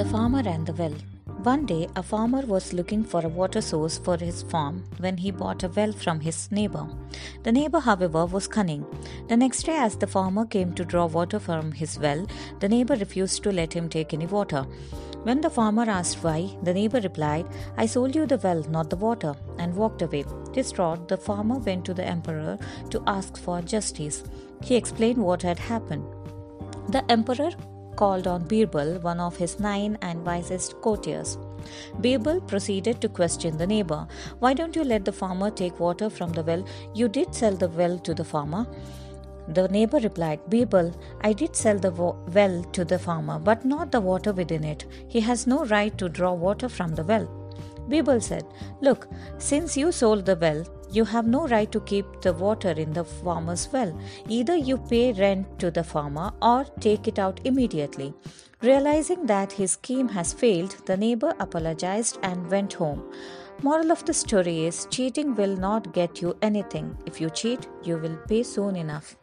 The farmer and the well. One day, a farmer was looking for a water source for his farm when he bought a well from his neighbor. The neighbor, however, was cunning. The next day, as the farmer came to draw water from his well, the neighbor refused to let him take any water. When the farmer asked why, the neighbor replied, I sold you the well, not the water, and walked away. Distraught, the farmer went to the emperor to ask for justice. He explained what had happened. The emperor called on Birbal, one of his nine and wisest courtiers. Birbal proceeded to question the neighbor. Why don't you let the farmer take water from the well? You did sell the well to the farmer. The neighbor replied, Birbal, I did sell the well to the farmer, but not the water within it. He has no right to draw water from the well. Birbal said, Look, since you sold the well, you have no right to keep the water in the farmer's well. Either you pay rent to the farmer or take it out immediately. Realizing that his scheme has failed, the neighbor apologized and went home. Moral of the story is cheating will not get you anything. If you cheat, you will pay soon enough.